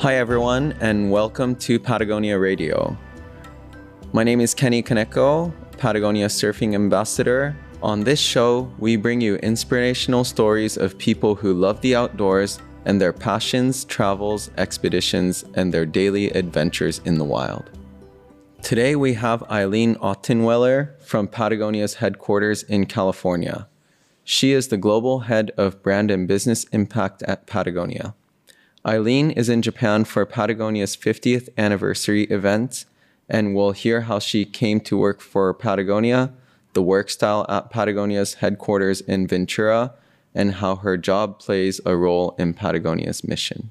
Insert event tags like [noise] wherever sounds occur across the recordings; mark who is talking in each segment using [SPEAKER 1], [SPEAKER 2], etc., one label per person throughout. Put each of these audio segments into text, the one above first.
[SPEAKER 1] Hi, everyone, and welcome to Patagonia Radio. My name is Kenny Kaneko, Patagonia Surfing Ambassador. On this show, we bring you inspirational stories of people who love the outdoors and their passions, travels, expeditions, and their daily adventures in the wild. Today, we have Aileen Ottenweller from Patagonia's headquarters in California. She is the global head of brand and business impact at Patagonia. Aileen is in Japan for Patagonia's 50th anniversary event, and we'll hear how she came to work for Patagonia, the work style at Patagonia's headquarters in Ventura, and how her job plays a role in Patagonia's mission.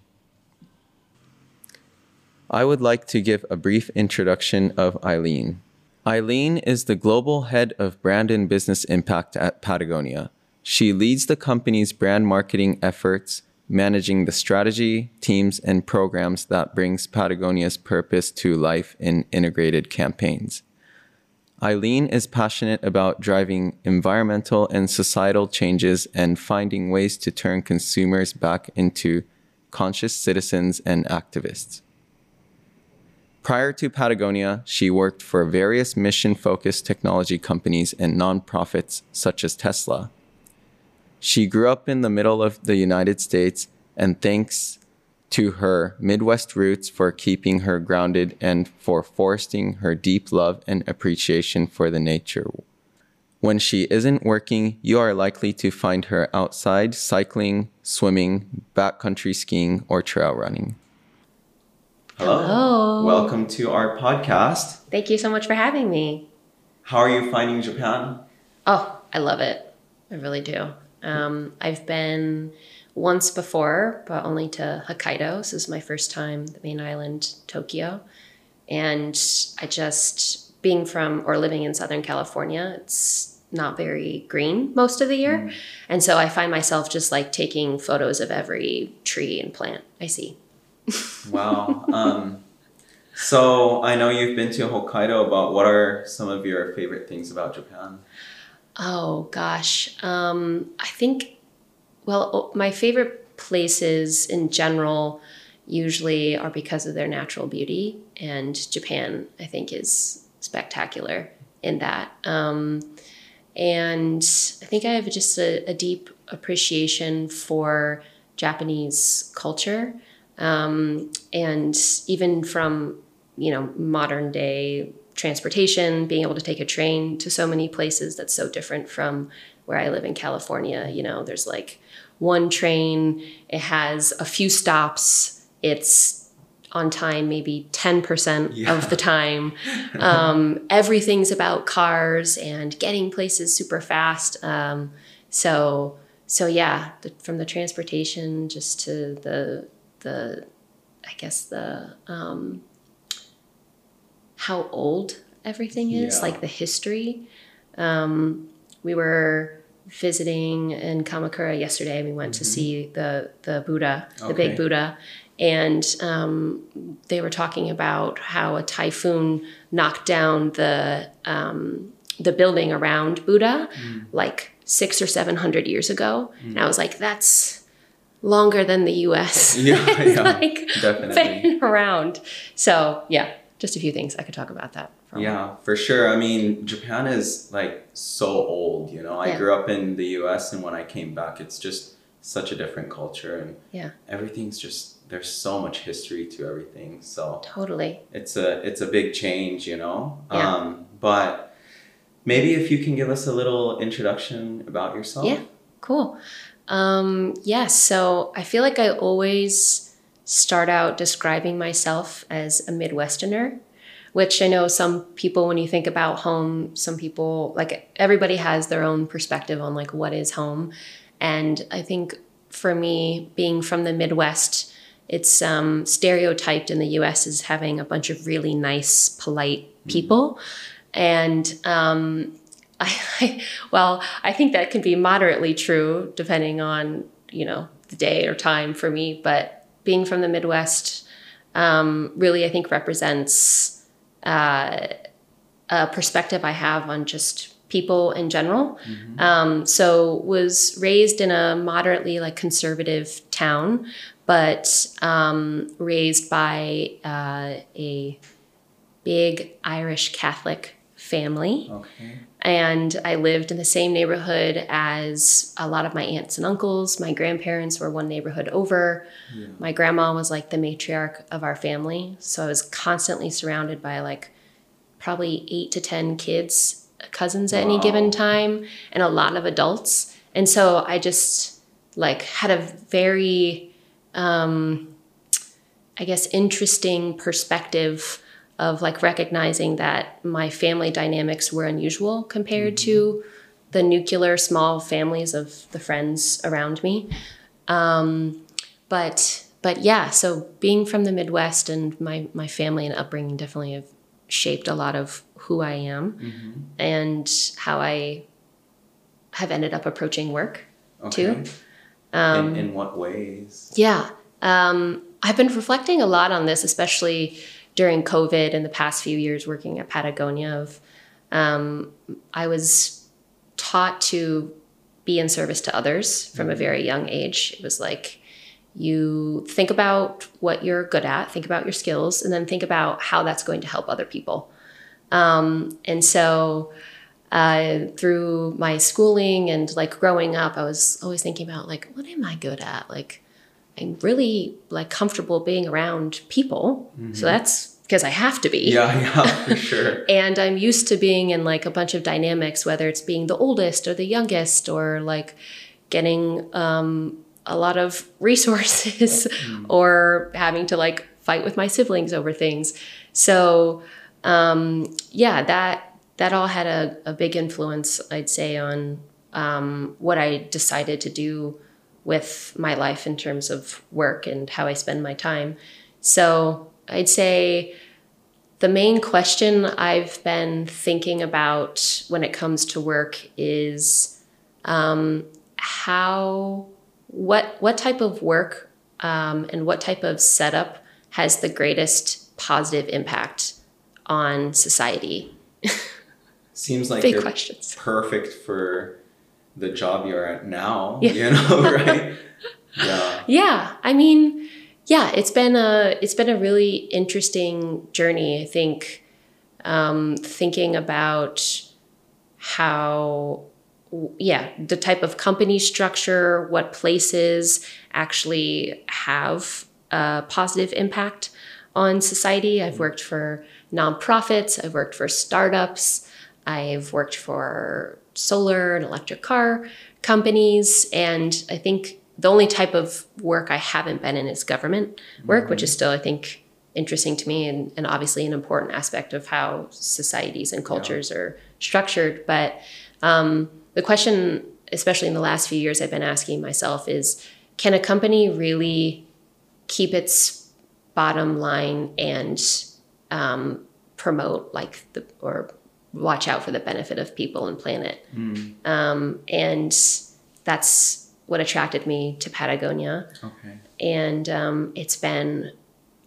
[SPEAKER 1] I would like to give a brief introduction of Aileen. Aileen is the global head of brand and business impact at Patagonia. She leads the company's brand marketing efforts, managing the strategy, teams, and programs that brings Patagonia's purpose to life in integrated campaigns. Aileen is passionate about driving environmental and societal changes and finding ways to turn consumers back into conscious citizens and activists. Prior to Patagonia, she worked for various mission focused technology companies and nonprofits such as Tesla. She grew up in the middle of the United States, and thanks to her Midwest roots for keeping her grounded and for fostering her deep love and appreciation for the nature. When she isn't working, you are likely to find her outside cycling, swimming, backcountry skiing, or trail running. Hello.
[SPEAKER 2] Hello.
[SPEAKER 1] Welcome to our podcast.
[SPEAKER 2] Thank you so much for having me.
[SPEAKER 1] How are you finding Japan?
[SPEAKER 2] Oh, I love it. I really do. Um, I've been once before, but only to Hokkaido. This is my first time, the main island, Tokyo. And I just, being from or living in Southern California, it's not very green most of the year. Mm. And so I find myself just like taking photos of every tree and plant I see. [laughs]
[SPEAKER 1] wow. Um, so I know you've been to Hokkaido, but what are some of your favorite things about Japan?
[SPEAKER 2] Oh gosh, um, I think. Well, my favorite places in general usually are because of their natural beauty, and Japan I think is spectacular in that. Um, and I think I have just a, a deep appreciation for Japanese culture um, and even from you know modern day transportation, being able to take a train to so many places that's so different from where I live in California. You know, there's like one train, it has a few stops, it's on time maybe 10% yeah. of the time. [laughs] Um, everything's about cars and getting places super fast. Um, so, so yeah, the, from the transportation just to the the I guess the um, how old everything is, yeah. like the history. Um, we were visiting in Kamakura yesterday. We went mm-hmm. to see the the Buddha, the okay. big Buddha, and um, they were talking about how a typhoon knocked down the um, the building around Buddha, mm. like six or seven hundred years ago. Mm. And I was like, that's longer than the US.
[SPEAKER 1] Yeah, [laughs] yeah like definitely.
[SPEAKER 2] Been around. So yeah, just a few things I could talk about that.
[SPEAKER 1] yeah, for sure. I mean, Japan is like so old, you know. I yeah. grew up in the US and when I came back it's just such a different culture and
[SPEAKER 2] yeah.
[SPEAKER 1] everything's just there's so much history to everything. So
[SPEAKER 2] Totally.
[SPEAKER 1] It's a it's a big change, you know. Yeah. Um but maybe if you can give us a little introduction about yourself.
[SPEAKER 2] Yeah. Cool. Um, yes. Yeah, so I feel like I always start out describing myself as a Midwesterner, which I know some people, when you think about home, some people, like everybody has their own perspective on like what is home. And I think for me, being from the Midwest, it's um, stereotyped in the US as having a bunch of really nice, polite mm-hmm. people. Mm-hmm. And um, [laughs] I, well, I think that can be moderately true depending on, you know, the day or time for me. But being from the Midwest um, really, I think, represents uh, a perspective I have on just people in general. Mm-hmm. Um, so was raised in a moderately like conservative town, but um, raised by uh, a big Irish Catholic family.
[SPEAKER 1] Okay.
[SPEAKER 2] And I lived in the same neighborhood as a lot of my aunts and uncles. My grandparents were one neighborhood over.
[SPEAKER 1] Yeah.
[SPEAKER 2] My grandma was like the matriarch of our family. So I was constantly surrounded by like probably eight to 10 kids, cousins at any given time, and a lot of adults. And so I just like had a very, um, I guess, interesting perspective of like recognizing that my family dynamics were unusual compared to the nuclear small families of the friends around me. Um, but but yeah, so being from the Midwest and my my family and upbringing definitely have shaped a lot of who I am
[SPEAKER 1] Mm-hmm.
[SPEAKER 2] and how I have ended up approaching work
[SPEAKER 1] Okay.
[SPEAKER 2] too. Um,
[SPEAKER 1] in, in what ways?
[SPEAKER 2] Yeah. Um, I've been reflecting a lot on this, especially during COVID and the past few years working at Patagonia. Of um, I was taught to be in service to others from a very young age. It was like you think about what you're good at, think about your skills, and then think about how that's going to help other people. Um, and so uh, through my schooling and like growing up, I was always thinking about like, what am I good at? Like, I'm really like comfortable being around people, so that's because I have to be.
[SPEAKER 1] Yeah, yeah, for sure. [laughs]
[SPEAKER 2] And I'm used to being in like a bunch of dynamics, whether it's being the oldest or the youngest, or like getting um, a lot of [laughs] resources, or having to like fight with my siblings over things. So um, yeah, that that all had a, a big influence, I'd say, on um, what I decided to do with my life in terms of work and how I spend my time. So I'd say the main question I've been thinking about when it comes to work is um, how what what type of work um, and what type of setup has the greatest positive impact on society. [laughs]
[SPEAKER 1] Seems like
[SPEAKER 2] Big questions.
[SPEAKER 1] perfect for the job you're at now.
[SPEAKER 2] Yeah.
[SPEAKER 1] You know, [laughs] right? yeah. [laughs]
[SPEAKER 2] Yeah, I mean, yeah, it's been a it's been a really interesting journey. I think um, thinking about how yeah the type of company structure, what places actually have a positive impact on society. I've worked for nonprofits. I've worked for startups. I've worked for solar and electric car companies. And I think the only type of work I haven't been in is government work, which is still, I think, interesting to me and, and obviously an important aspect of how societies and cultures are structured. But um, the question, especially in the last few years, I've been asking myself is can a company really keep its bottom line and um, promote like the or watch out for the benefit of people and planet um, and that's what attracted me to patagonia
[SPEAKER 1] Okay.
[SPEAKER 2] and um, it's been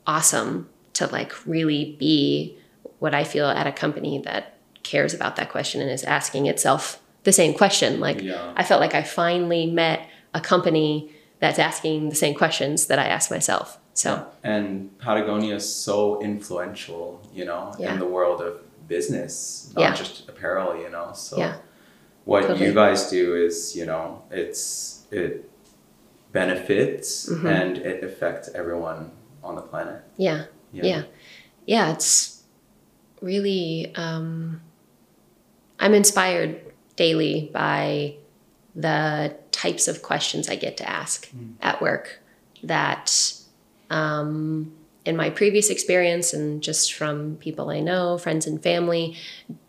[SPEAKER 2] awesome to like really be what i feel at a company that cares about that question and is asking itself the same question like
[SPEAKER 1] Yeah.
[SPEAKER 2] i felt like i finally met a company that's asking the same questions that i asked myself so
[SPEAKER 1] And Patagonia is so influential, you know,
[SPEAKER 2] Yeah.
[SPEAKER 1] in the world of business, not
[SPEAKER 2] Yeah.
[SPEAKER 1] just apparel, you know. So
[SPEAKER 2] Yeah.
[SPEAKER 1] what
[SPEAKER 2] Totally.
[SPEAKER 1] you guys do is, you know, it's it benefits
[SPEAKER 2] Mm-hmm.
[SPEAKER 1] and it affects everyone on the planet.
[SPEAKER 2] yeah yeah yeah, it's really um, i'm inspired daily by the types of questions i get to ask at work that um, in my previous experience and just from people i know friends and family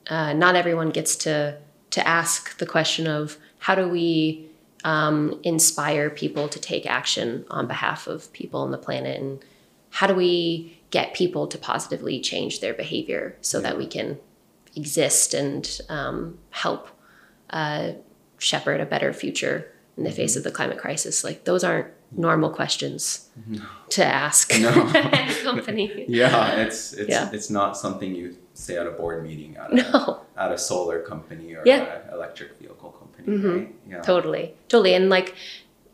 [SPEAKER 2] uh, not everyone gets to to ask the question of how do we um, inspire people to take action on behalf of people on the planet and how do we get people to positively change their behavior so that we can exist and um, help uh, shepherd a better future in the face of the climate crisis. Like those aren't normal questions to ask
[SPEAKER 1] No. [laughs]
[SPEAKER 2] company
[SPEAKER 1] Yeah, it's it's
[SPEAKER 2] Yeah.
[SPEAKER 1] it's not something you say at a board meeting at a,
[SPEAKER 2] no
[SPEAKER 1] at a solar company or
[SPEAKER 2] Yeah.
[SPEAKER 1] An electric vehicle company, right? Yeah.
[SPEAKER 2] totally totally and like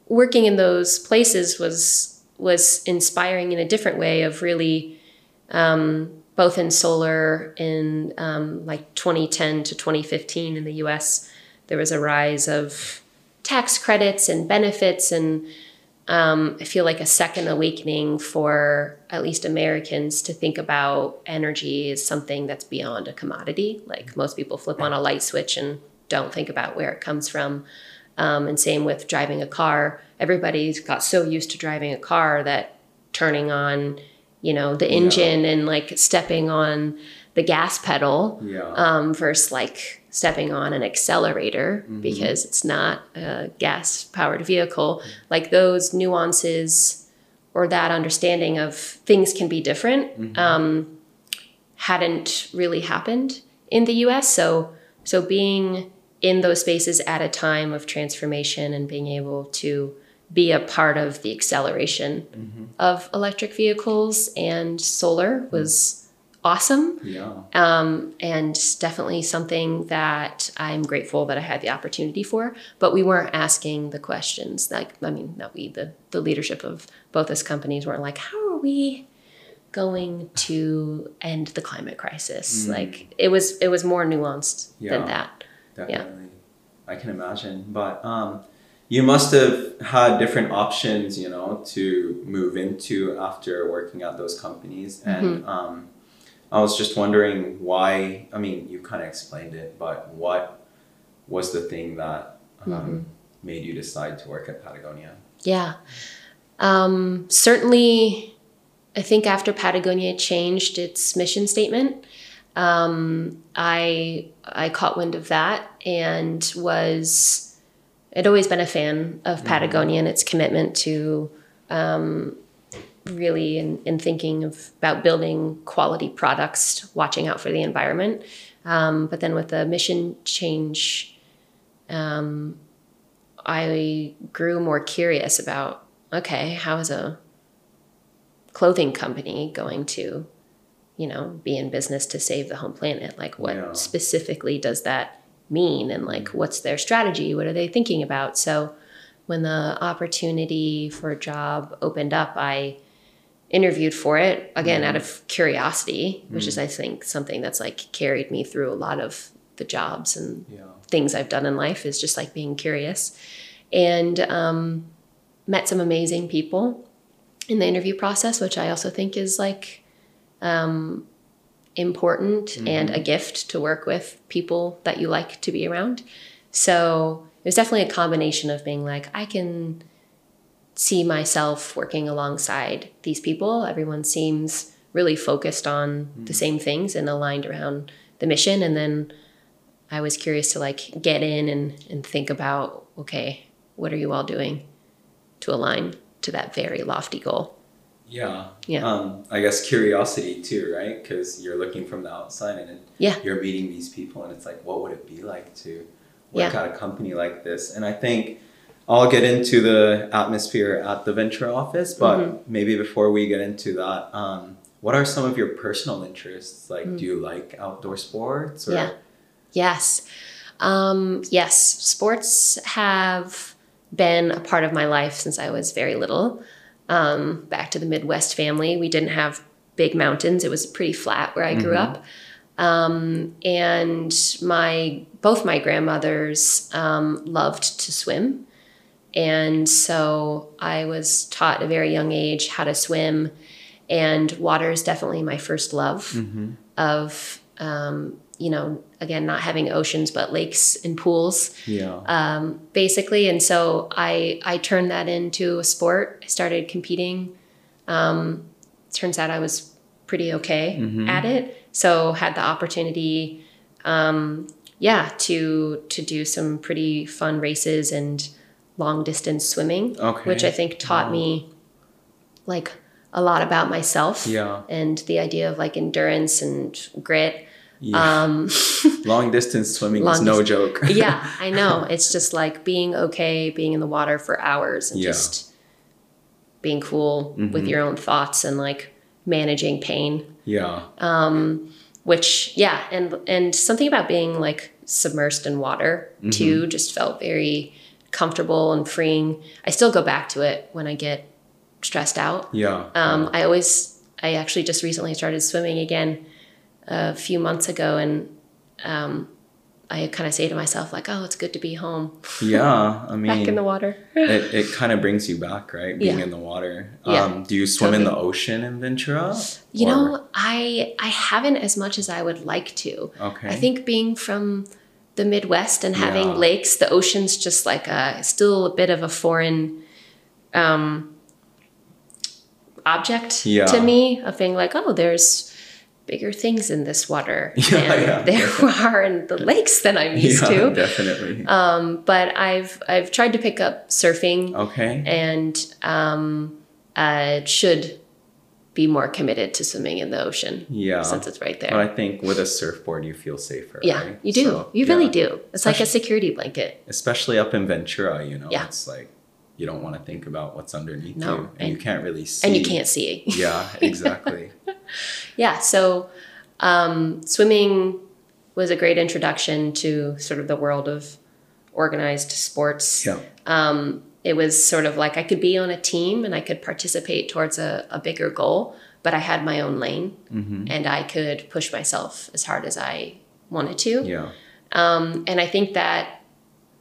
[SPEAKER 2] working in those places was was inspiring in a different way of really um, both in solar in um, like 2010 to 2015 in the us there was a rise of tax credits and benefits and um, i feel like a second awakening for at least americans to think about energy as something that's beyond a commodity. Like most people flip on a light switch and don't think about where it comes from. Um, and same with driving a car. Everybody's got so used to driving a car that turning on you know the engine and like stepping on the gas pedal
[SPEAKER 1] Yeah.
[SPEAKER 2] um, versus like stepping on an accelerator
[SPEAKER 1] Mm-hmm.
[SPEAKER 2] because it's not a gas powered vehicle like those nuances or that understanding of things can be different
[SPEAKER 1] Mm-hmm.
[SPEAKER 2] um, hadn't really happened in the us so so being in those spaces at a time of transformation and being able to be a part of the acceleration
[SPEAKER 1] Mm-hmm.
[SPEAKER 2] of electric vehicles and solar was awesome
[SPEAKER 1] yeah.
[SPEAKER 2] um, and definitely something that I'm grateful that I had the opportunity for. But we weren't asking the questions. Like, I mean, not we, the, the leadership of both us companies weren't like, how are we going to end the climate crisis? Like, it was it was more nuanced
[SPEAKER 1] Yeah.
[SPEAKER 2] than that.
[SPEAKER 1] Definitely. I can imagine. But um, you must have had different options, you know, to move into after working at those companies. And um, I was just wondering why, I mean, you kind of explained it, but what was the thing that um, made you decide to work at Patagonia?
[SPEAKER 2] Yeah. Um, certainly, I think after Patagonia changed its mission statement, um, I I caught wind of that and was I'd always been a fan of Patagonia and its commitment to um, really in, in thinking of about building quality products, watching out for the environment. Um, but then with the mission change, um, I grew more curious about okay, how is a clothing company going to, you know, be in business to save the home planet? Like, what
[SPEAKER 1] Yeah.
[SPEAKER 2] specifically does that mean? And like, what's their strategy? What are they thinking about? So, when the opportunity for a job opened up, I interviewed for it again out of curiosity, which is, I think, something that's like carried me through a lot of the jobs and
[SPEAKER 1] Yeah.
[SPEAKER 2] things I've done in life is just like being curious. And um, met some amazing people in the interview process, which I also think is like um, important and mm-hmm. a gift to work with people that you like to be around. So it was definitely a combination of being like, I can see myself working alongside these people. Everyone seems really focused on the mm-hmm. same things and aligned around the mission. And then I was curious to like get in and, and think about, okay, what are you all doing to align to that very lofty goal?
[SPEAKER 1] Yeah.
[SPEAKER 2] Yeah.
[SPEAKER 1] Um, I guess curiosity too, right? Because you're looking from the outside and
[SPEAKER 2] Yeah.
[SPEAKER 1] you're meeting these people, and it's like, what would it be like to work
[SPEAKER 2] Yeah.
[SPEAKER 1] at a company like this? And I think I'll get into the atmosphere at the Ventura office, but
[SPEAKER 2] Mm-hmm.
[SPEAKER 1] maybe before we get into that, um, what are some of your personal interests? Like, do you like outdoor sports? Or?
[SPEAKER 2] Mm. Yeah. Yes. Um, yes. Sports have been a part of my life since I was very little. Um, back to the Midwest family, we didn't have big mountains. It was pretty flat where I grew up. Um, and my both my grandmothers um, loved to swim, and so I was taught at a very young age how to swim. And water is definitely my first love
[SPEAKER 1] Mm-hmm.
[SPEAKER 2] of um, you know again not having oceans but lakes and pools
[SPEAKER 1] Yeah.
[SPEAKER 2] um, basically and so i i turned that into a sport i started competing um, turns out i was pretty okay
[SPEAKER 1] Mhm.
[SPEAKER 2] at it so had the opportunity um, yeah to to do some pretty fun races and long distance swimming
[SPEAKER 1] Okay.
[SPEAKER 2] which i think taught
[SPEAKER 1] Wow.
[SPEAKER 2] me like a lot about myself
[SPEAKER 1] Yeah.
[SPEAKER 2] and the idea of like endurance and grit
[SPEAKER 1] Yeah.
[SPEAKER 2] um, [laughs]
[SPEAKER 1] Long distance swimming is no joke. [laughs]
[SPEAKER 2] yeah, [laughs] I know. It's just like being okay, being in the water for hours and
[SPEAKER 1] Yeah.
[SPEAKER 2] just being cool with
[SPEAKER 1] Mhm.
[SPEAKER 2] your own thoughts and like managing pain.
[SPEAKER 1] yeah.
[SPEAKER 2] Um, which yeah, and and something about being like submersed in water
[SPEAKER 1] Mm-hmm.
[SPEAKER 2] too just felt very comfortable and freeing. I still go back to it when I get stressed out.
[SPEAKER 1] Yeah.
[SPEAKER 2] Um, I always, I actually just recently started swimming again a few months ago, and um, I kind of say to myself like, "Oh, it's good to be home,
[SPEAKER 1] yeah. I mean, [laughs]
[SPEAKER 2] back in the water."
[SPEAKER 1] it, it kind of brings you back, right? Being
[SPEAKER 2] Yeah.
[SPEAKER 1] in the water.
[SPEAKER 2] Yeah,
[SPEAKER 1] Um, do you swim in the ocean in Ventura?
[SPEAKER 2] You
[SPEAKER 1] Or-
[SPEAKER 2] know, I I haven't as much as I would like to.
[SPEAKER 1] Okay.
[SPEAKER 2] I think being from the Midwest and having
[SPEAKER 1] Yeah.
[SPEAKER 2] lakes, the ocean's just like a still a bit of a foreign um, object
[SPEAKER 1] Yeah.
[SPEAKER 2] to me of being like, oh, there's bigger things in this water [laughs]
[SPEAKER 1] Yeah,
[SPEAKER 2] than
[SPEAKER 1] yeah, [laughs]
[SPEAKER 2] there are in the lakes than I'm [laughs] used
[SPEAKER 1] yeah,
[SPEAKER 2] to.
[SPEAKER 1] definitely.
[SPEAKER 2] Um, but I've I've tried to pick up surfing
[SPEAKER 1] okay.
[SPEAKER 2] and um, uh, should be more committed to swimming in the ocean
[SPEAKER 1] Yeah.
[SPEAKER 2] since it's right there.
[SPEAKER 1] But I think with a surfboard, you feel safer.
[SPEAKER 2] yeah,
[SPEAKER 1] right?
[SPEAKER 2] you do.
[SPEAKER 1] So,
[SPEAKER 2] you really do. It's like a security blanket.
[SPEAKER 1] Especially up in Ventura, you know,
[SPEAKER 2] Yeah.
[SPEAKER 1] it's like you don't want to think about what's underneath
[SPEAKER 2] No,
[SPEAKER 1] you, and, you can't really see.
[SPEAKER 2] And you can't see.
[SPEAKER 1] Yeah, [laughs] exactly.
[SPEAKER 2] yeah, so um, swimming was a great introduction to sort of the world of organized sports.
[SPEAKER 1] yeah.
[SPEAKER 2] Um, it was sort of like I could be on a team and I could participate towards a, a bigger goal, but I had my own lane
[SPEAKER 1] hmm
[SPEAKER 2] and I could push myself as hard as I wanted to.
[SPEAKER 1] Yeah.
[SPEAKER 2] Um, and I think that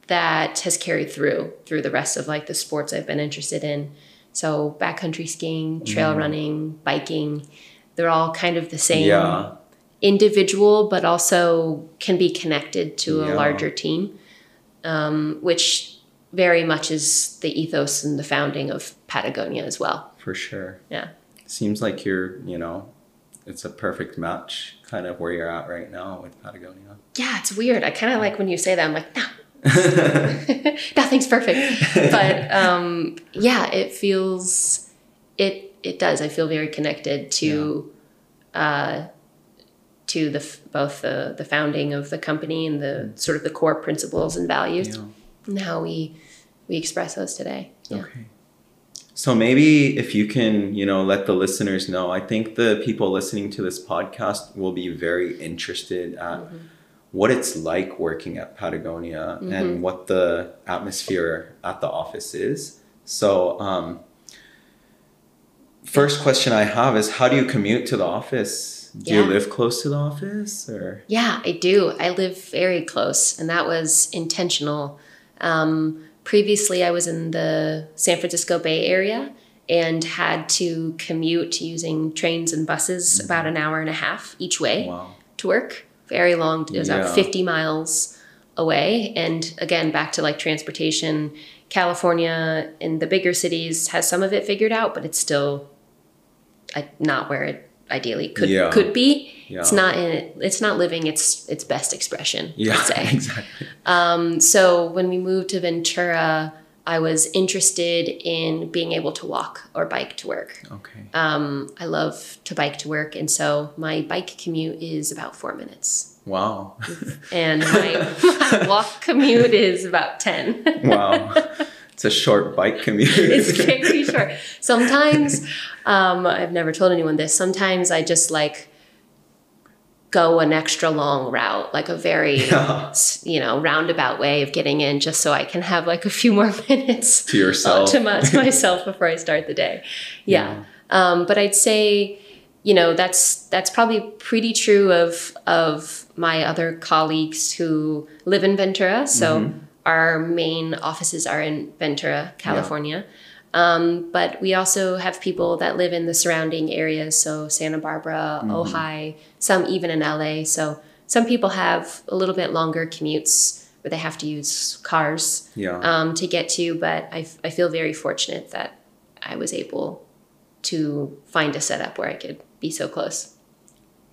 [SPEAKER 2] that has carried through through the rest of like the sports I've been interested in. So backcountry skiing, trail
[SPEAKER 1] Mm.
[SPEAKER 2] running, biking, they're all kind of the same
[SPEAKER 1] Yeah.
[SPEAKER 2] individual, but also can be connected to a larger team, um, which very much is the ethos and the founding of Patagonia as well.
[SPEAKER 1] For sure.
[SPEAKER 2] Yeah.
[SPEAKER 1] Seems like you're, you know, it's a perfect match, kind of where you're at right now with Patagonia.
[SPEAKER 2] Yeah, it's weird. I kind of like when you say that. I'm like, no, [laughs] nothing's perfect. But um, yeah, it feels it it does. I feel very connected to uh, to the both the the founding of the company and the sort of the core principles and values
[SPEAKER 1] yeah.
[SPEAKER 2] and how we we express those today. Yeah.
[SPEAKER 1] Okay. So maybe if you can, you know, let the listeners know, I think the people listening to this podcast will be very interested at
[SPEAKER 2] Mm-hmm.
[SPEAKER 1] What it's like working at Patagonia
[SPEAKER 2] Mm-hmm.
[SPEAKER 1] and what the atmosphere at the office is. So, um, first question I have is how do you commute to the office? Do you live close to the office or?
[SPEAKER 2] Yeah, I do. I live very close, and that was intentional. Um, previously, I was in the San Francisco Bay Area and had to commute using trains and buses about an hour and a half each way
[SPEAKER 1] Wow.
[SPEAKER 2] to work. Very long. It was
[SPEAKER 1] Yeah.
[SPEAKER 2] about 50 miles away. And again, back to like transportation, California in the bigger cities has some of it figured out, but it's still not where it ideally could
[SPEAKER 1] Yeah.
[SPEAKER 2] could be.
[SPEAKER 1] Yeah.
[SPEAKER 2] It's not in it. It's not living its its best expression.
[SPEAKER 1] Yeah,
[SPEAKER 2] I'd say. [laughs]
[SPEAKER 1] exactly.
[SPEAKER 2] Um, so when we moved to Ventura, I was interested in being able to walk or bike to work.
[SPEAKER 1] Okay.
[SPEAKER 2] Um, I love to bike to work, and so my bike commute is about four minutes,
[SPEAKER 1] Wow.
[SPEAKER 2] and my, [laughs] my walk commute is about ten.
[SPEAKER 1] wow. It's a short bike commute. [laughs]
[SPEAKER 2] it's very short. Sometimes, um, I've never told anyone this. Sometimes I just like go an extra long route, like a very [laughs]
[SPEAKER 1] Yeah.
[SPEAKER 2] you know roundabout way of getting in, just so I can have like a few [laughs] more minutes
[SPEAKER 1] to yourself.
[SPEAKER 2] to, my, to [laughs] myself before I start the day. Yeah. Um, but I'd say, you know, that's that's probably pretty true of of my other colleagues who live in Ventura. So our main offices are in Ventura, California. Um, but we also have people that live in the surrounding areas, so Santa Barbara, Ojai, some even in LA. So some people have a little bit longer commutes where they have to use cars
[SPEAKER 1] yeah.
[SPEAKER 2] um, to get to, but I, I feel very fortunate that I was able to find a setup where I could be so close.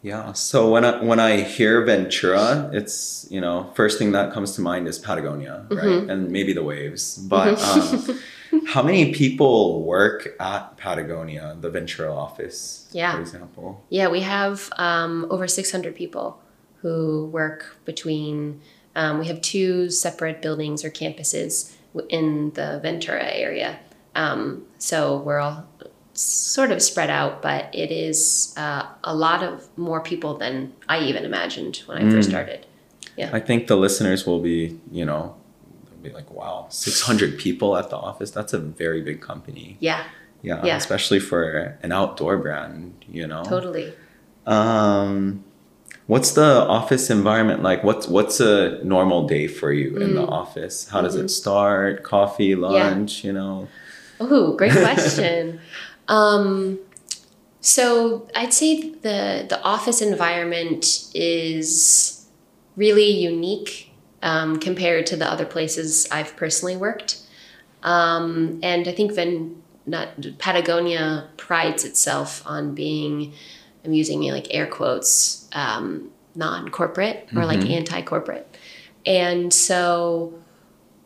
[SPEAKER 1] Yeah. So when I when I hear Ventura, it's you know first thing that comes to mind is Patagonia, right?
[SPEAKER 2] Mm-hmm.
[SPEAKER 1] And maybe the waves. But um, [laughs] how many people work at Patagonia, the Ventura office,
[SPEAKER 2] Yeah.
[SPEAKER 1] for example?
[SPEAKER 2] Yeah, we have um, over 600 people who work between, um, we have two separate buildings or campuses in the Ventura area. Um, so we're all sort of spread out, but it is uh, a lot of more people than I even imagined when I first started. Yeah.
[SPEAKER 1] I think the listeners will be, you know, be like, "Wow, six hundred people at the office. That's a very big company."
[SPEAKER 2] Yeah.
[SPEAKER 1] Yeah,
[SPEAKER 2] Yeah.
[SPEAKER 1] especially for an outdoor brand, you know.
[SPEAKER 2] Totally.
[SPEAKER 1] Um, what's the office environment like? What's what's a normal day for you in the
[SPEAKER 2] Mm.
[SPEAKER 1] office? How does
[SPEAKER 2] Mhm.
[SPEAKER 1] it start? Coffee, lunch, you know?
[SPEAKER 2] Oh, great [laughs] question. um, so I'd say the the office environment is really unique um, compared to the other places I've personally worked, um, and I think Ven, not Patagonia prides itself on being, I'm using like air quotes, um, non-corporate or like
[SPEAKER 1] Mhm.
[SPEAKER 2] anti-corporate, and so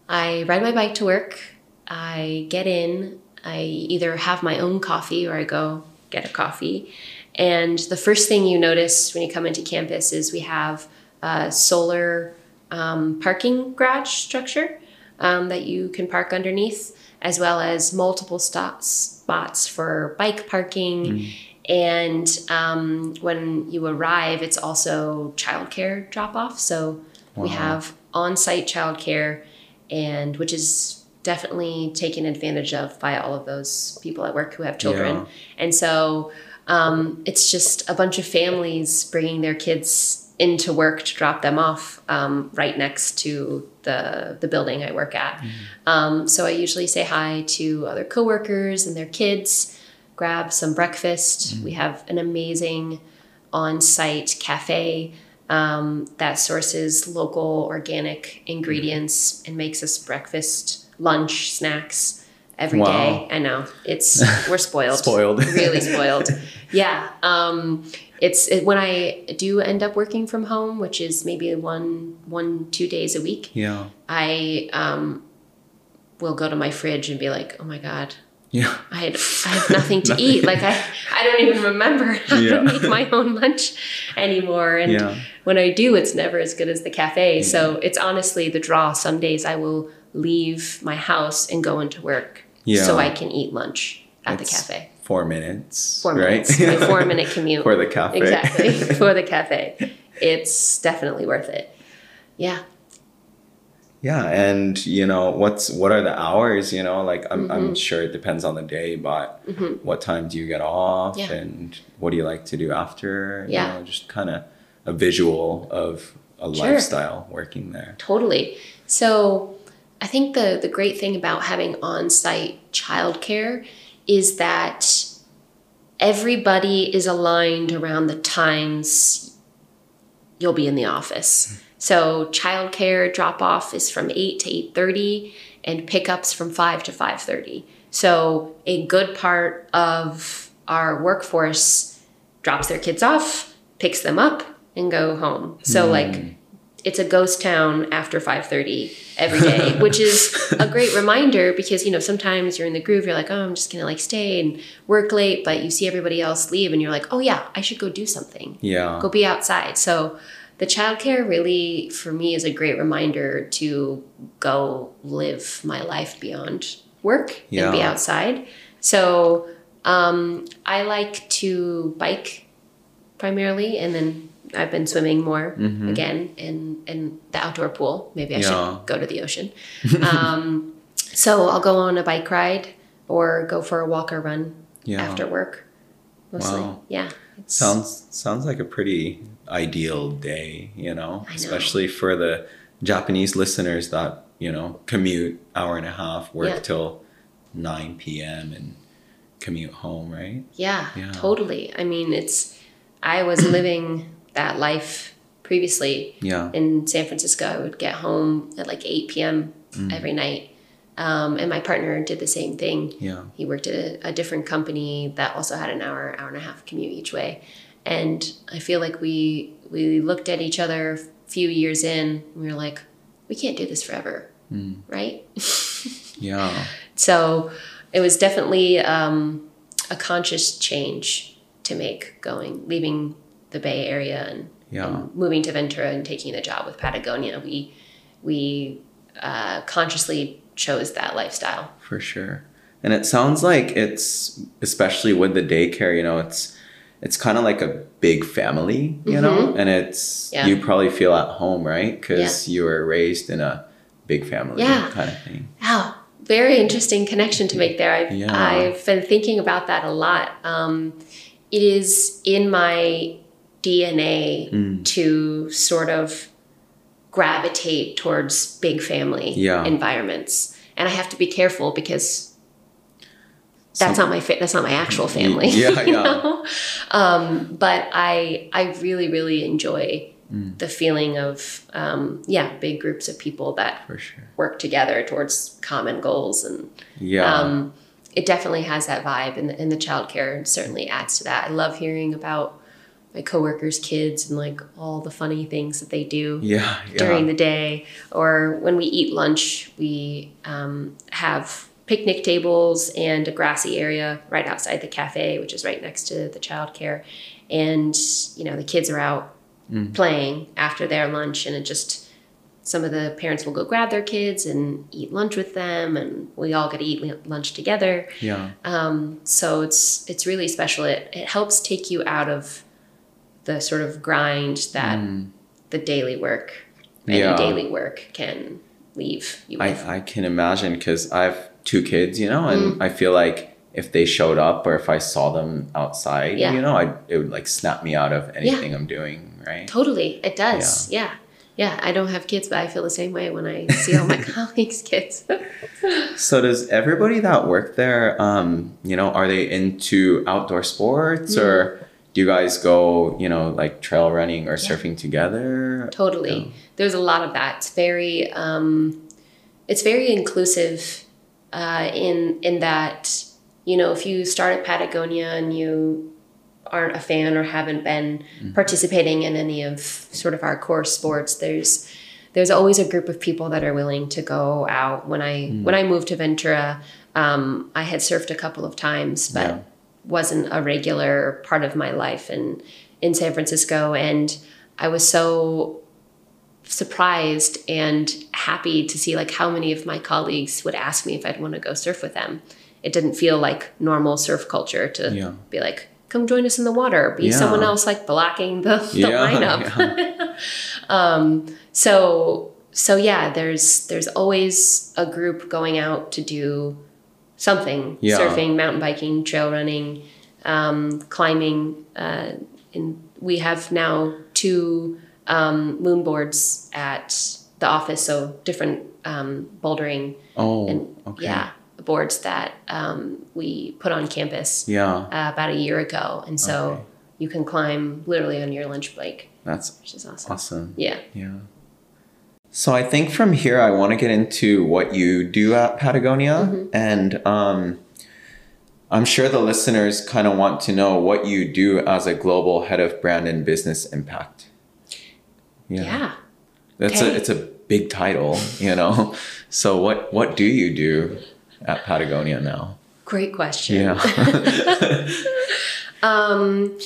[SPEAKER 2] I ride my bike to work. I get in. I either have my own coffee or I go get a coffee. And the first thing you notice when you come into campus is we have a solar um, parking garage structure um, that you can park underneath, as well as multiple stop spots for bike parking. And um, when you arrive, it's also childcare drop off. So we have on site childcare, and which is definitely taken advantage of by all of those people at work who have children.
[SPEAKER 1] Yeah.
[SPEAKER 2] And so um, it's just a bunch of families bringing their kids into work to drop them off um, right next to the the building I work at. Um, so I usually say hi to other coworkers and their kids, grab some breakfast. We have an amazing on-site cafe um, that sources local organic ingredients and makes us breakfast, lunch, snacks every day.
[SPEAKER 1] Wow.
[SPEAKER 2] I know it's [laughs] we're spoiled,
[SPEAKER 1] Spoiled.
[SPEAKER 2] really spoiled. [laughs] Yeah, um, it's it, when I do end up working from home, which is maybe one one two days a week.
[SPEAKER 1] Yeah.
[SPEAKER 2] I um, will go to my fridge and be like, oh my god,
[SPEAKER 1] Yeah.
[SPEAKER 2] I had I have nothing to [laughs] eat. Like I I don't even remember [laughs] how
[SPEAKER 1] Yeah.
[SPEAKER 2] to make my own lunch anymore. And
[SPEAKER 1] Yeah.
[SPEAKER 2] when I do, it's never as good as the cafe. So it's honestly the draw. Some days I will leave my house and go into work
[SPEAKER 1] Yeah.
[SPEAKER 2] so I can eat lunch at the cafe.
[SPEAKER 1] Four minutes.
[SPEAKER 2] Four
[SPEAKER 1] right?
[SPEAKER 2] minutes, my [laughs] four minute commute.
[SPEAKER 1] For the cafe.
[SPEAKER 2] Exactly [laughs] for the cafe. It's definitely worth it. Yeah.
[SPEAKER 1] Yeah, and you know what's what are the hours? You know, like I'm
[SPEAKER 2] Mm-hmm.
[SPEAKER 1] I'm sure it depends on the day, but
[SPEAKER 2] Mhm.
[SPEAKER 1] what time do you get off,
[SPEAKER 2] Yeah.
[SPEAKER 1] and what do you like to do after? You
[SPEAKER 2] Yeah.
[SPEAKER 1] know, just kind of a visual of a
[SPEAKER 2] Sure.
[SPEAKER 1] lifestyle working there.
[SPEAKER 2] Totally. So I think the the great thing about having on-site childcare is that everybody is aligned around the times you'll be in the office. So childcare drop off is from 8 to 8:30 and pickups from 5 to 5:30. So a good part of our workforce drops their kids off, picks them up and go home. So like hmm. It's a ghost town after 5.30 every day [laughs] which is a great reminder because you know sometimes you're in the groove you're like oh i'm just gonna like stay and work late but you see everybody else leave and you're like oh yeah i should go do something.
[SPEAKER 1] Yeah.
[SPEAKER 2] go be outside. So the childcare really for me is a great reminder to go live my life beyond work and be outside. So um, i like to bike primarily and then i've been swimming more
[SPEAKER 1] Mhm.
[SPEAKER 2] again in in the outdoor pool maybe i
[SPEAKER 1] Yeah.
[SPEAKER 2] should go to the ocean [laughs] um, so i'll go on a bike ride or go for a walk or run
[SPEAKER 1] Yeah.
[SPEAKER 2] after work mostly
[SPEAKER 1] Wow.
[SPEAKER 2] yeah
[SPEAKER 1] Sounds sounds like a pretty ideal day, you know,
[SPEAKER 2] know.
[SPEAKER 1] especially for the Japanese listeners that, you know, commute hour and a half, work
[SPEAKER 2] Yeah.
[SPEAKER 1] till 9 p.m. and commute home, right?
[SPEAKER 2] Yeah,
[SPEAKER 1] Yeah.
[SPEAKER 2] totally. I mean, it's, I was living that life previously
[SPEAKER 1] Yeah.
[SPEAKER 2] in San Francisco. I would get home at like 8 p.m.
[SPEAKER 1] Mm.
[SPEAKER 2] every night. Um, and my partner did the same thing.
[SPEAKER 1] Yeah.
[SPEAKER 2] He worked at a, a different company that also had an hour, hour and a half commute each way. And I feel like we we looked at each other a few years in and we were like, we can't do this forever,
[SPEAKER 1] Mm.
[SPEAKER 2] right? [laughs]
[SPEAKER 1] Yeah.
[SPEAKER 2] So it was definitely um, a conscious change to make going, leaving the Bay Area and,
[SPEAKER 1] Yeah.
[SPEAKER 2] and moving to Ventura and taking the job with Patagonia. We we uh, consciously chose that lifestyle.
[SPEAKER 1] For sure. And it sounds like it's especially with the daycare, you know, it's it's kind of like a big family, you know, and it's
[SPEAKER 2] Mm-hmm. Yeah.
[SPEAKER 1] you probably feel at home, right? Because you were raised in a big family
[SPEAKER 2] Yeah.
[SPEAKER 1] kind of thing.
[SPEAKER 2] Wow, very interesting connection to make there. I've,
[SPEAKER 1] Yeah.
[SPEAKER 2] I've been thinking about that a lot. Um, it is in my DNA
[SPEAKER 1] Mm.
[SPEAKER 2] to sort of gravitate towards big family
[SPEAKER 1] Yeah.
[SPEAKER 2] environments, and I have to be careful because that's
[SPEAKER 1] Some-
[SPEAKER 2] not my fa- that's not my actual family.
[SPEAKER 1] Yeah, [laughs]
[SPEAKER 2] you
[SPEAKER 1] yeah.
[SPEAKER 2] know? Um, but I I really really enjoy
[SPEAKER 1] Mm.
[SPEAKER 2] the feeling of um, yeah big groups of people that
[SPEAKER 1] sure.
[SPEAKER 2] work together towards common goals and
[SPEAKER 1] Yeah.
[SPEAKER 2] um, it definitely has that vibe and the, and the childcare certainly adds to that i love hearing about my coworkers kids and like all the funny things that they do
[SPEAKER 1] yeah. Yeah.
[SPEAKER 2] during the day or when we eat lunch we um, have picnic tables and a grassy area right outside the cafe which is right next to the childcare and you know the kids are out
[SPEAKER 1] Mm.
[SPEAKER 2] playing after their lunch and it just some of the parents will go grab their kids and eat lunch with them and we all get to eat lunch together
[SPEAKER 1] yeah.
[SPEAKER 2] um, so it's it's really special it, it helps take you out of the sort of grind that
[SPEAKER 1] Mm.
[SPEAKER 2] the daily work any
[SPEAKER 1] Yeah.
[SPEAKER 2] daily work can leave you with.
[SPEAKER 1] I, I can imagine because I have two kids, you know, and
[SPEAKER 2] Mm.
[SPEAKER 1] I feel like if they showed up or if I saw them outside,
[SPEAKER 2] Yeah.
[SPEAKER 1] you know, I it would like snap me out of anything I'm doing, right?
[SPEAKER 2] totally, it does. Yeah. yeah. I don't have kids, but I feel the same way when I see all my [laughs] colleagues' kids. [laughs]
[SPEAKER 1] So does everybody that work there, um, you know, are they into outdoor sports
[SPEAKER 2] Mm.
[SPEAKER 1] or do you guys go, you know, like trail running or
[SPEAKER 2] Yeah.
[SPEAKER 1] surfing together?
[SPEAKER 2] totally.
[SPEAKER 1] Yeah.
[SPEAKER 2] There's a lot of that. It's very, um, it's very inclusive uh, in in that you know if you start at Patagonia and you aren't a fan or haven't been participating in any of sort of our core sports, there's there's always a group of people that are willing to go out. When I when I moved to Ventura, um, I had surfed a couple of times, but
[SPEAKER 1] Yeah.
[SPEAKER 2] Wasn't a regular part of my life in in San Francisco, and I was so surprised and happy to see like how many of my colleagues would ask me if I'd want to go surf with them. It didn't feel like normal surf culture to
[SPEAKER 1] Yeah.
[SPEAKER 2] be like, come join us in the water, be
[SPEAKER 1] Yeah.
[SPEAKER 2] someone else like blocking the, [laughs] the
[SPEAKER 1] Yeah,
[SPEAKER 2] lineup. [laughs] um, so so yeah, there's there's always a group going out to do something
[SPEAKER 1] Yeah.
[SPEAKER 2] surfing, mountain biking, trail running, um, climbing. Uh, and we have now two um, moon boards at the office, so different um, bouldering
[SPEAKER 1] Oh,
[SPEAKER 2] and
[SPEAKER 1] okay.
[SPEAKER 2] yeah boards that um, we put on campus
[SPEAKER 1] Yeah.
[SPEAKER 2] uh, about a year ago, and so
[SPEAKER 1] Okay.
[SPEAKER 2] you can climb literally on your lunch break,
[SPEAKER 1] That's
[SPEAKER 2] which is awesome.
[SPEAKER 1] awesome.
[SPEAKER 2] Yeah.
[SPEAKER 1] Yeah. So I think from here I want to get into what you do at Patagonia
[SPEAKER 2] Mhm.
[SPEAKER 1] and um I'm sure the listeners kind of want to know what you do as a global head of brand and business impact.
[SPEAKER 2] Yeah.
[SPEAKER 1] That's
[SPEAKER 2] Okay.
[SPEAKER 1] a it's a big title, you know. So what what do you do at Patagonia now?
[SPEAKER 2] Great question.
[SPEAKER 1] Yeah. [laughs]
[SPEAKER 2] Um,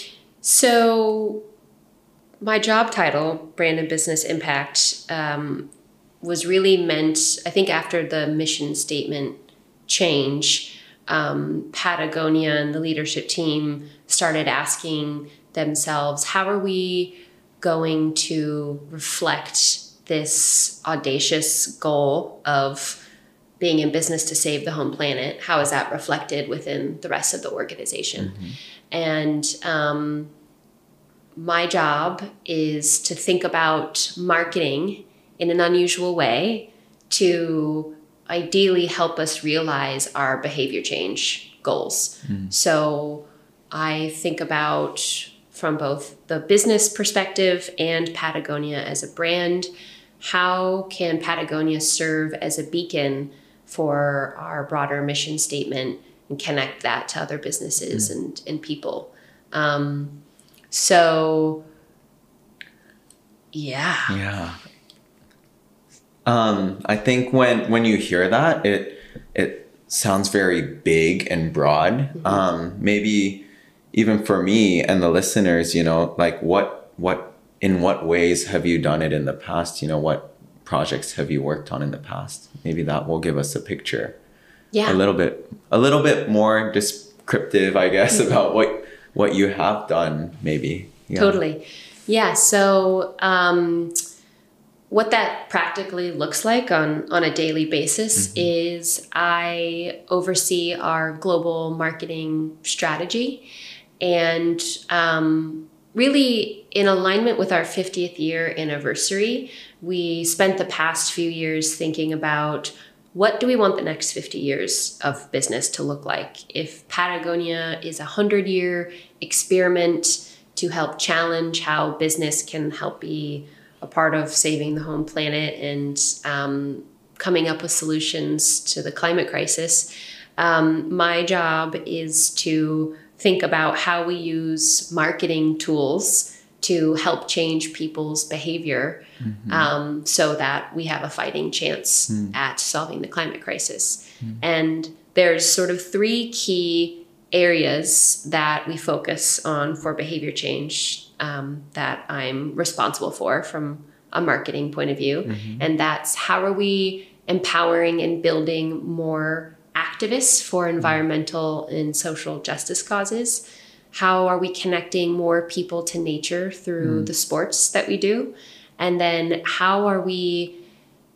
[SPEAKER 2] so my job title, brand and business impact, um, was really meant. I think after the mission statement change, um, Patagonia and the leadership team started asking themselves, how are we going to reflect this audacious goal of being in business to save the home planet? How is that reflected within the rest of the organization? And um, my job is to think about marketing in an unusual way to ideally help us realize our behavior change goals. So I think about from both the business perspective and Patagonia as a brand, how can Patagonia serve as a beacon for our broader mission statement and connect that to other businesses and, and people? Um, so, yeah.
[SPEAKER 1] Yeah. Um, I think when when you hear that, it it sounds very big and broad. Um, maybe even for me and the listeners, you know, like what what in what ways have you done it in the past? You know, what projects have you worked on in the past? Maybe that will give us a picture.
[SPEAKER 2] Yeah.
[SPEAKER 1] A little bit a little bit more descriptive, I guess, about what what you have done, maybe. Yeah.
[SPEAKER 2] Totally. Yeah. So, um, what that practically looks like on, on a daily basis mm-hmm. is I oversee our global marketing strategy and um, really in alignment with our 50th year anniversary, we spent the past few years thinking about what do we want the next 50 years of business to look like? If Patagonia is a 100 year experiment to help challenge how business can help be a part of saving the home planet and um, coming up with solutions to the climate crisis. Um, my job is to think about how we use marketing tools to help change people's behavior mm-hmm. um, so that we have a fighting chance mm. at solving the climate crisis. Mm. And there's sort of three key areas that we focus on for behavior change um, that I'm responsible for from a marketing point of view. Mm-hmm. And that's how are we empowering and building more activists for mm-hmm. environmental and social justice causes? How are we connecting more people to nature through mm. the sports that we do? And then how are we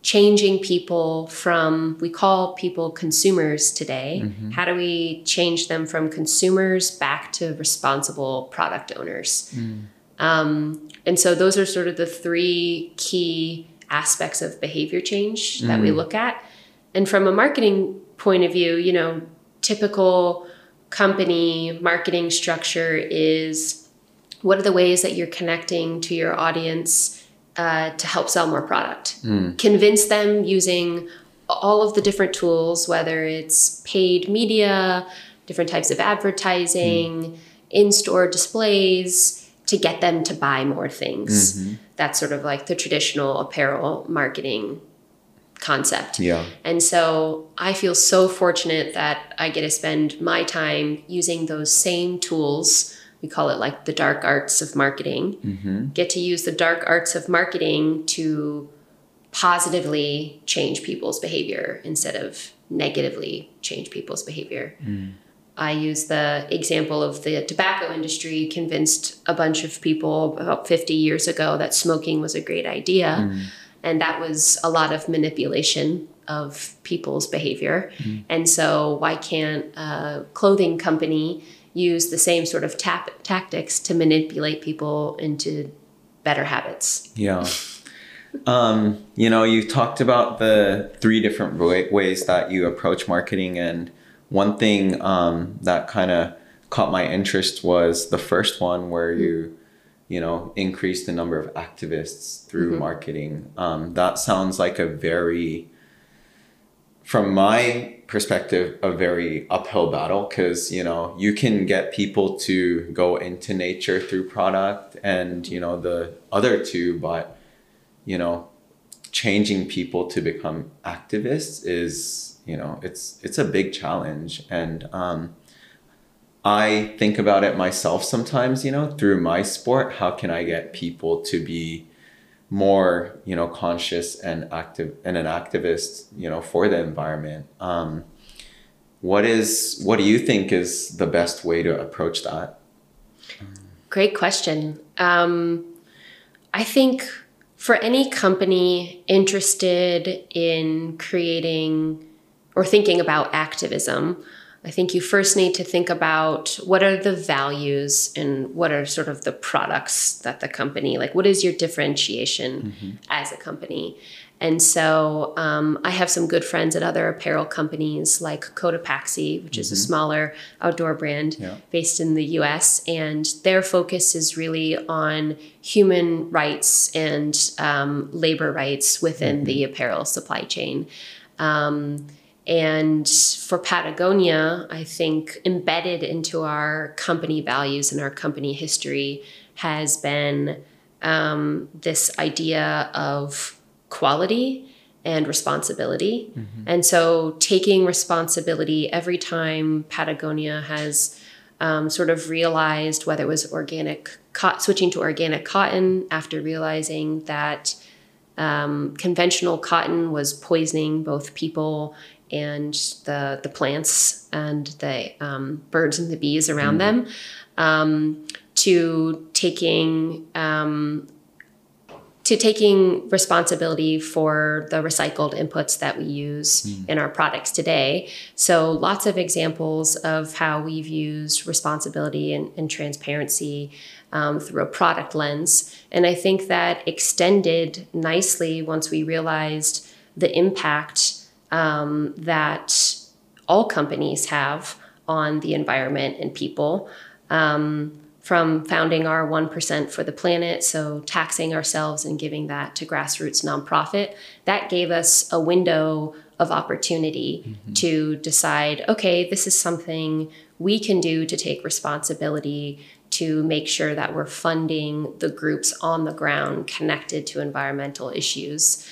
[SPEAKER 2] changing people from, we call people consumers today. Mm-hmm. How do we change them from consumers back to responsible product owners? Mm. Um, and so those are sort of the three key aspects of behavior change that mm. we look at. And from a marketing point of view, you know, typical company marketing structure is what are the ways that you're connecting to your audience uh, to help sell more product? Mm. Convince them using all of the different tools, whether it's paid media, different types of advertising, mm. in store displays to get them to buy more things. Mm-hmm. That's sort of like the traditional apparel marketing concept.
[SPEAKER 1] Yeah.
[SPEAKER 2] And so I feel so fortunate that I get to spend my time using those same tools. We call it like the dark arts of marketing. Mm-hmm. Get to use the dark arts of marketing to positively change people's behavior instead of negatively change people's behavior. Mm. I use the example of the tobacco industry convinced a bunch of people about 50 years ago that smoking was a great idea. Mm. And that was a lot of manipulation of people's behavior. Mm. And so, why can't a clothing company use the same sort of tap- tactics to manipulate people into better habits?
[SPEAKER 1] Yeah. um, you know, you talked about the three different ways that you approach marketing and one thing um, that kind of caught my interest was the first one where mm-hmm. you you know increase the number of activists through mm-hmm. marketing um, that sounds like a very from my perspective a very uphill battle because you know you can get people to go into nature through product and you know the other two but you know changing people to become activists is you know it's it's a big challenge and um, i think about it myself sometimes you know through my sport how can i get people to be more you know conscious and active and an activist you know for the environment? Um, what is what do you think is the best way to approach that?
[SPEAKER 2] Great question. Um, i think for any company interested in creating or thinking about activism, I think you first need to think about what are the values and what are sort of the products that the company, like, what is your differentiation mm-hmm. as a company? And so um, I have some good friends at other apparel companies like Cotopaxi, which mm-hmm. is a mm-hmm. smaller outdoor brand yeah. based in the US. And their focus is really on human rights and um, labor rights within mm-hmm. the apparel supply chain. Um, and for Patagonia, I think embedded into our company values and our company history has been um, this idea of quality and responsibility. Mm-hmm. And so taking responsibility every time Patagonia has um, sort of realized whether it was organic, co- switching to organic cotton after realizing that um, conventional cotton was poisoning both people and the the plants and the um, birds and the bees around mm. them, um, to taking um, to taking responsibility for the recycled inputs that we use mm. in our products today. So, lots of examples of how we've used responsibility and, and transparency um, through a product lens. And I think that extended nicely once we realized the impact um, that all companies have on the environment and people. Um, from founding our 1% for the planet, so taxing ourselves and giving that to grassroots nonprofit, that gave us a window of opportunity mm-hmm. to decide okay, this is something we can do to take responsibility to make sure that we're funding the groups on the ground connected to environmental issues.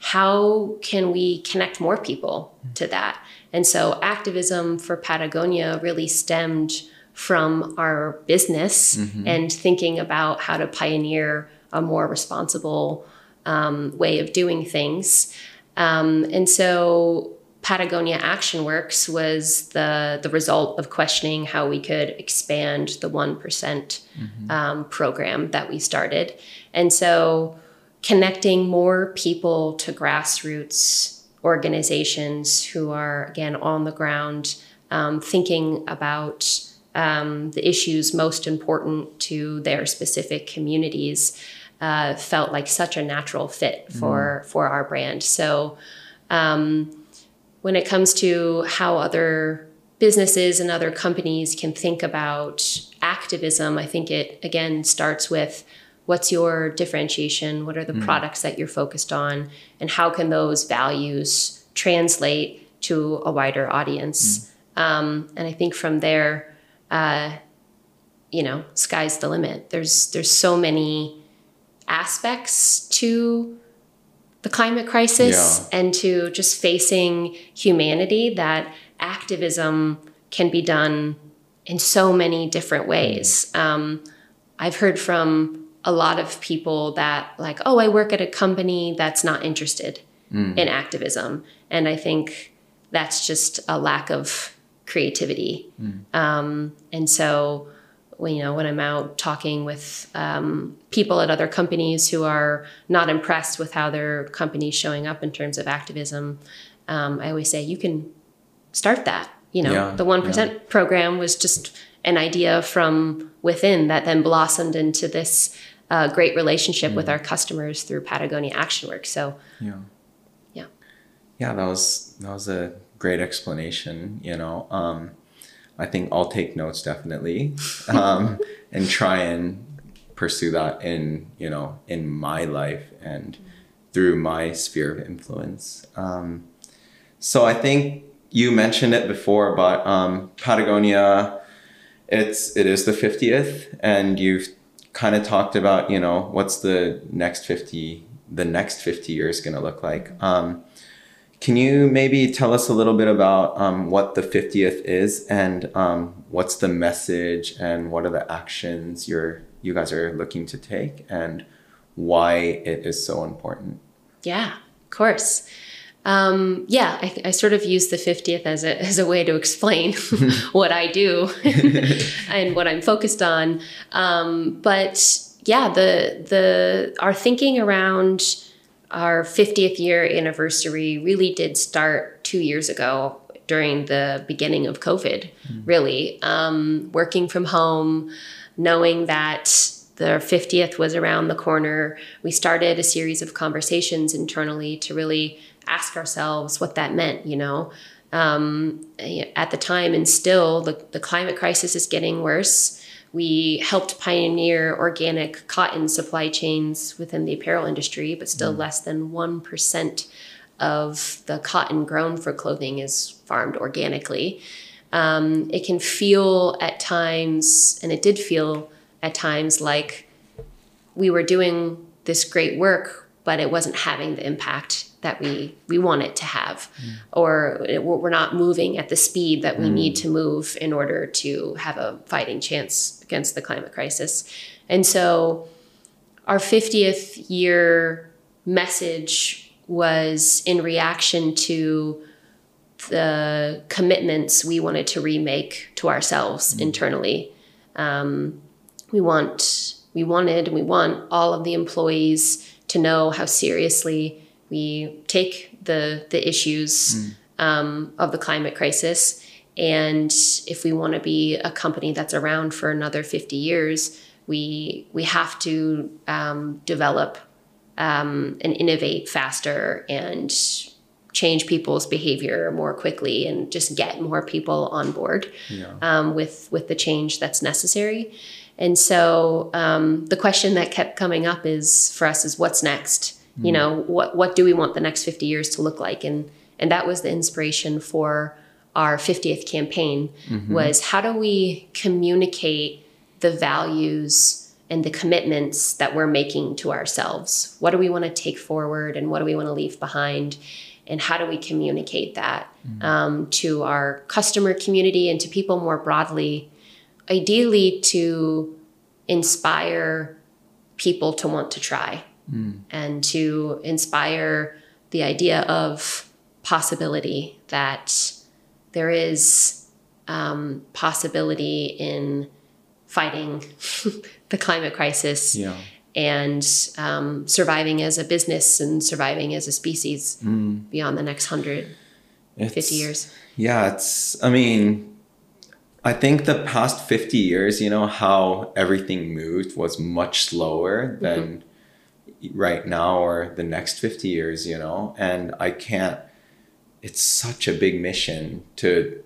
[SPEAKER 2] How can we connect more people to that? And so, activism for Patagonia really stemmed from our business mm-hmm. and thinking about how to pioneer a more responsible um, way of doing things. Um, and so Patagonia Action Works was the, the result of questioning how we could expand the one mm-hmm. um, program that we started. And so connecting more people to grassroots organizations who are, again, on the ground, um, thinking about um, the issues most important to their specific communities uh, felt like such a natural fit for mm. for our brand. So um, when it comes to how other businesses and other companies can think about activism, I think it again starts with what's your differentiation, what are the mm. products that you're focused on, and how can those values translate to a wider audience. Mm. Um, and I think from there uh, you know, sky's the limit. There's there's so many aspects to the climate crisis yeah. and to just facing humanity that activism can be done in so many different ways. Um, I've heard from a lot of people that like, oh, I work at a company that's not interested mm. in activism, and I think that's just a lack of creativity. Mm. Um, and so, you know, when I'm out talking with um, people at other companies who are not impressed with how their company's showing up in terms of activism, um, I always say you can start that. You know, yeah, the one yeah. program was just an idea from within that then blossomed into this uh, great relationship mm. with our customers through Patagonia Action Work. So,
[SPEAKER 1] yeah,
[SPEAKER 2] yeah,
[SPEAKER 1] yeah, that was that was a great explanation. You know, um, I think I'll take notes definitely, [laughs] um, and try and pursue that in you know in my life and through my sphere of influence. Um, so I think you mentioned it before, but um, Patagonia, it's it is the fiftieth, and you've kind of talked about you know what's the next fifty the next 50 years going to look like um, can you maybe tell us a little bit about um, what the 50th is and um, what's the message and what are the actions you're you guys are looking to take and why it is so important?
[SPEAKER 2] Yeah, of course. Um, yeah, I, I, sort of use the 50th as a, as a way to explain [laughs] [laughs] what I do [laughs] and what I'm focused on. Um, but yeah, the the our thinking around our 50th year anniversary really did start two years ago during the beginning of COVID, mm. really. Um, working from home, knowing that the 50th was around the corner, we started a series of conversations internally to really ask ourselves what that meant, you know. Um, at the time, and still, the, the climate crisis is getting worse we helped pioneer organic cotton supply chains within the apparel industry, but still mm. less than 1% of the cotton grown for clothing is farmed organically. Um, it can feel at times, and it did feel at times like we were doing this great work, but it wasn't having the impact that we we want it to have mm. or we're not moving at the speed that we mm. need to move in order to have a fighting chance against the climate crisis and so our 50th year message was in reaction to the commitments we wanted to remake to ourselves mm. internally um, we want we wanted and we want all of the employees to know how seriously we take the the issues um, of the climate crisis. And if we want to be a company that's around for another 50 years, we we have to um, develop um, and innovate faster and change people's behavior more quickly and just get more people on board
[SPEAKER 1] Yeah.
[SPEAKER 2] um, with with the change that's necessary. And so um, the question that kept coming up is for us is what's next? You know, what what do we want the next 50 years to look like? And and that was the inspiration for our 50th campaign was how do we communicate the values and the commitments that we're making to ourselves? What do we want to take forward and what do we want to leave behind? And how do we communicate that um, to our customer community and to people more broadly? Ideally, to inspire people to want to try and to inspire the idea of possibility that there is um, possibility in fighting [laughs] the climate crisis
[SPEAKER 1] Yeah.
[SPEAKER 2] and um, surviving as a business and surviving as a species beyond the next 150
[SPEAKER 1] It's-
[SPEAKER 2] years.
[SPEAKER 1] Yeah, it's, I mean, I think the past 50 years, you know, how everything moved was much slower than right now or the next 50 years, you know, and I can't, it's such a big mission to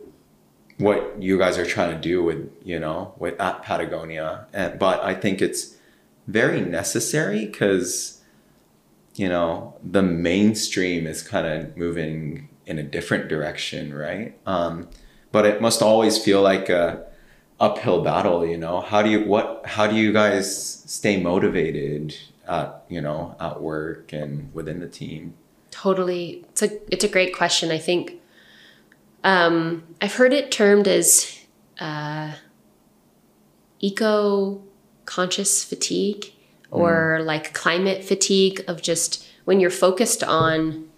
[SPEAKER 1] what you guys are trying to do with, you know, with at Patagonia. And, but I think it's very necessary because, you know, the mainstream is kind of moving in a different direction, right? Um, but it must always feel like a uphill battle, you know. How do you what? How do you guys stay motivated at you know at work and within the team?
[SPEAKER 2] Totally. It's a it's a great question. I think um, I've heard it termed as uh, eco conscious fatigue or like climate fatigue of just when you're focused on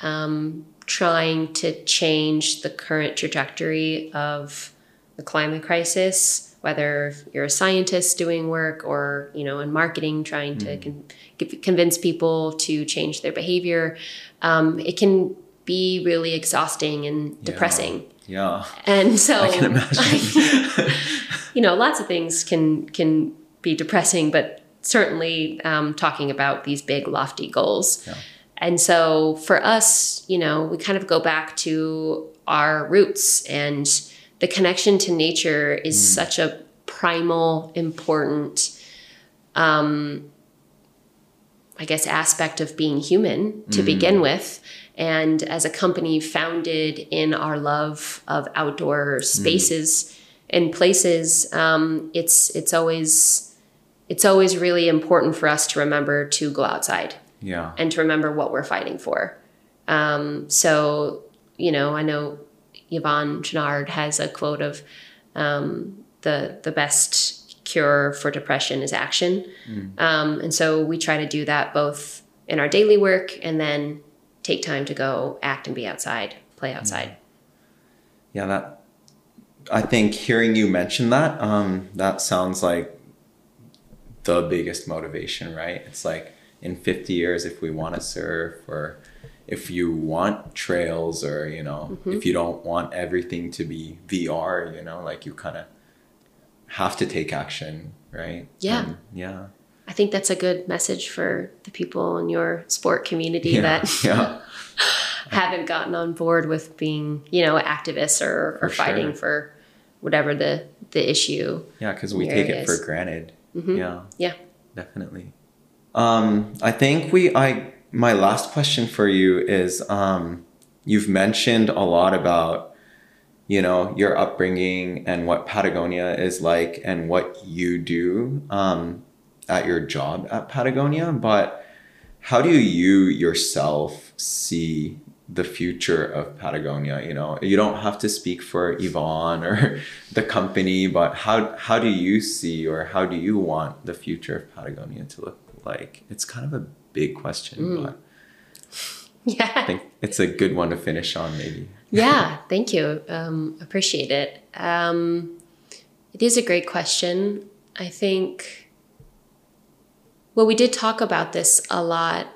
[SPEAKER 2] um, trying to change the current trajectory of the climate crisis whether you're a scientist doing work or you know in marketing trying to con- con- convince people to change their behavior um, it can be really exhausting and depressing.
[SPEAKER 1] Yeah,
[SPEAKER 2] and so
[SPEAKER 1] I can imagine. [laughs]
[SPEAKER 2] you know lots of things can can be depressing but certainly um, talking about these big lofty goals.
[SPEAKER 1] Yeah.
[SPEAKER 2] And so for us you know we kind of go back to our roots and the connection to nature is such a primal important um, i guess aspect of being human to begin with. And as a company founded in our love of outdoor spaces and places um, it's it's always it's always really important for us to remember to go outside
[SPEAKER 1] yeah,
[SPEAKER 2] and to remember what we're fighting for. Um, so, you know, I know Yvon Chouinard has a quote of um, the the best cure for depression is action, um, and so we try to do that both in our daily work and then take time to go act and be outside, play outside.
[SPEAKER 1] yeah. That I think hearing you mention that, um, that sounds like the biggest motivation, right? It's like in 50 years, if we want to surf or if you want trails or, you know, if you don't want everything to be VR, you know, like you kind of have to take action, right?
[SPEAKER 2] Yeah.
[SPEAKER 1] Yeah.
[SPEAKER 2] I think that's a good message for the people in your sport community
[SPEAKER 1] Yeah.
[SPEAKER 2] that [laughs]
[SPEAKER 1] yeah. [laughs]
[SPEAKER 2] haven't gotten on board with being, you know, activists or, or
[SPEAKER 1] For
[SPEAKER 2] fighting
[SPEAKER 1] sure.
[SPEAKER 2] for whatever the the issue.
[SPEAKER 1] Yeah, because we take
[SPEAKER 2] it
[SPEAKER 1] it for
[SPEAKER 2] is.
[SPEAKER 1] granted.
[SPEAKER 2] Mhm.
[SPEAKER 1] Yeah.
[SPEAKER 2] Yeah.
[SPEAKER 1] Definitely. Um, I think we I my last question for you is um you've mentioned a lot about you know your upbringing and what Patagonia is like and what you do um at your job at Patagonia, but how do you yourself see the future of Patagonia? You know, you don't have to speak for Yvon or [laughs] the company, but how how do you see or how do you want the future of Patagonia to look like? It's kind of a big question, but [laughs] I
[SPEAKER 2] Yeah.
[SPEAKER 1] think it's a good one to finish on, maybe. [laughs]
[SPEAKER 2] yeah. Thank you. Um, appreciate it. Um, it is a great question. I think Well, we did talk about this a lot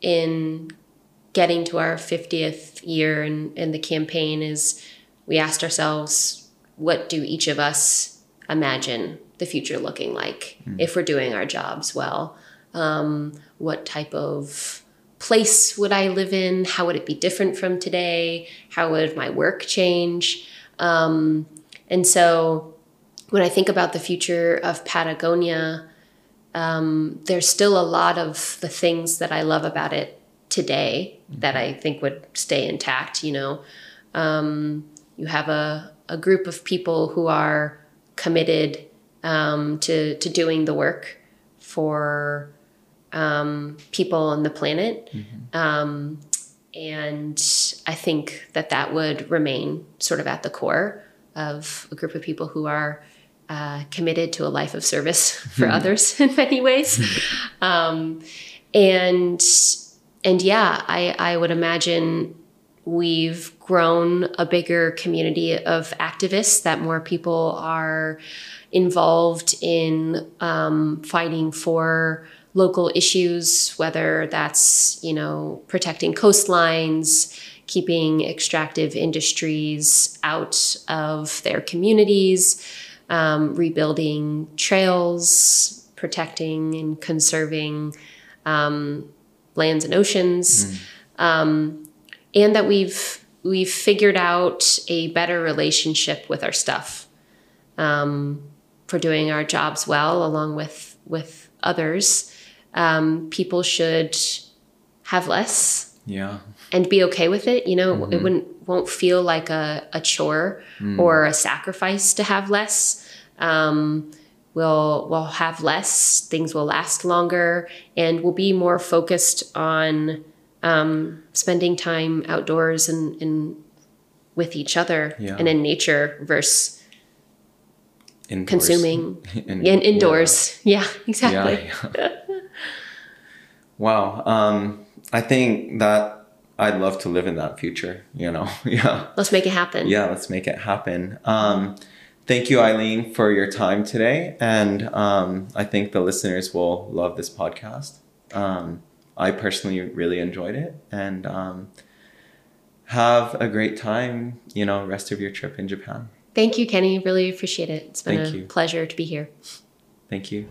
[SPEAKER 2] in getting to our 50th year in, in the campaign is we asked ourselves, what do each of us imagine the future looking like mm. if we're doing our jobs well? Um, what type of place would I live in? How would it be different from today? How would my work change? Um, and so when I think about the future of Patagonia, um, there's still a lot of the things that I love about it today mm-hmm. that I think would stay intact. You know, um, you have a, a group of people who are committed um, to to doing the work for um, people on the planet. Mm-hmm. Um, and I think that that would remain sort of at the core of a group of people who are uh, committed to a life of service [laughs] for hmm. others in many ways. [laughs] um, and and yeah, I, I would imagine we've grown a bigger community of activists that more people are involved in um, fighting for local issues, whether that's you know protecting coastlines, keeping extractive industries out of their communities um, rebuilding trails, protecting and conserving um, lands and oceans, mm. um, and that we've we've figured out a better relationship with our stuff um, for doing our jobs well, along with with others. Um, people should have less.
[SPEAKER 1] Yeah.
[SPEAKER 2] And be okay with it. You know, mm-hmm. it wouldn't won't feel like a, a chore mm. or a sacrifice to have less. Um, we'll we'll have less. Things will last longer, and we'll be more focused on um, spending time outdoors and, and with each other yeah. and in nature versus indoors. consuming [laughs] in, in, indoors. Yeah, yeah exactly. Yeah, [laughs]
[SPEAKER 1] wow. Um, I think that I'd love to live in that future, you know. [laughs] yeah.
[SPEAKER 2] Let's make it happen.
[SPEAKER 1] Yeah, let's make it happen. Um, thank you, Aileen, for your time today. And um, I think the listeners will love this podcast. Um, I personally really enjoyed it. And um, have a great time, you know, rest of your trip in Japan.
[SPEAKER 2] Thank you, Kenny. Really appreciate it. It's been Thank a you. pleasure to be here.
[SPEAKER 1] Thank you.